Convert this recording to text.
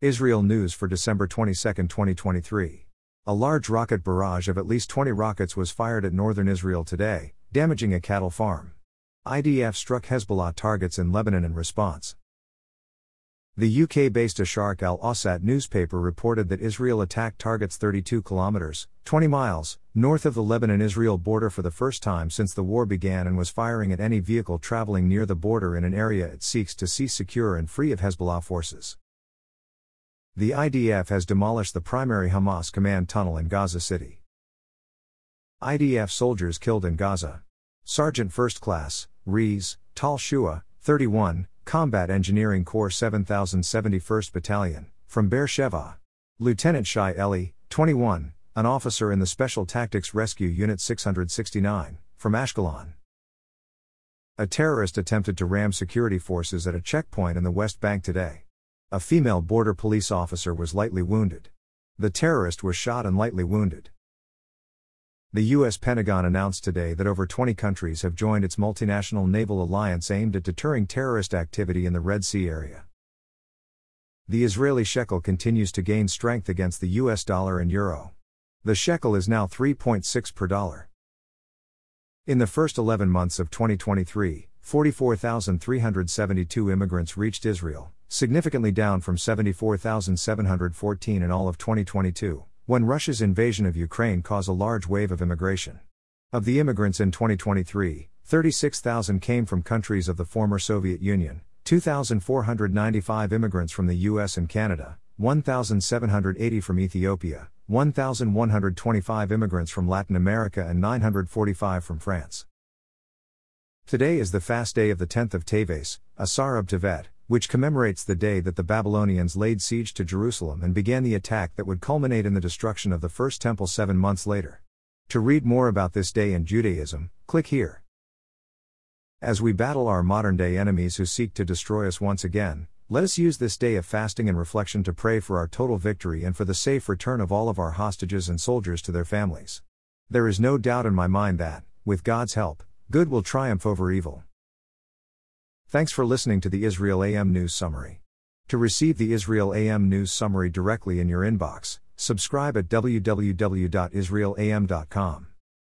Israel News for December 22, 2023. A large rocket barrage of at least 20 rockets was fired at northern Israel today, damaging a cattle farm. IDF struck Hezbollah targets in Lebanon in response. The UK based Asharq al Awsat newspaper reported that Israel attacked targets 32 kilometers, 20 miles, north of the Lebanon Israel border for the first time since the war began and was firing at any vehicle traveling near the border in an area it seeks to see secure and free of Hezbollah forces. The IDF has demolished the primary Hamas command tunnel in Gaza City. IDF soldiers killed in Gaza. Sergeant First Class, Rees, Tal Shua, 31, Combat Engineering Corps 7071st Battalion, from Beersheva. Lieutenant Shai Eli, 21, an officer in the Special Tactics Rescue Unit 669, from Ashkelon. A terrorist attempted to ram security forces at a checkpoint in the West Bank today. A female border police officer was lightly wounded. The terrorist was shot and lightly wounded. The U.S. Pentagon announced today that over 20 countries have joined its multinational naval alliance aimed at deterring terrorist activity in the Red Sea area. The Israeli shekel continues to gain strength against the US dollar and euro. The shekel is now 3.6 per dollar. In the first 11 months of 2023, 44,372 immigrants reached Israel, significantly down from 74,714 in all of 2022 when Russia's invasion of Ukraine caused a large wave of immigration. Of the immigrants in 2023, 36,000 came from countries of the former Soviet Union, 2,495 immigrants from the US and Canada, 1,780 from Ethiopia, 1,125 immigrants from Latin America, and 945 from France. Today is the fast day of the 10th of Teves, Asara B'Tevet, which commemorates the day that the Babylonians laid siege to Jerusalem and began the attack that would culminate in the destruction of the First Temple seven months later. To read more about this day in Judaism, click here. As we battle our modern day enemies who seek to destroy us once again, let us use this day of fasting and reflection to pray for our total victory and for the safe return of all of our hostages and soldiers to their families. There is no doubt in my mind that, with God's help, good will triumph over evil. Thanks for listening to the Israel AM News Summary. To receive the Israel AM News Summary directly in your inbox, subscribe at www.israelam.com.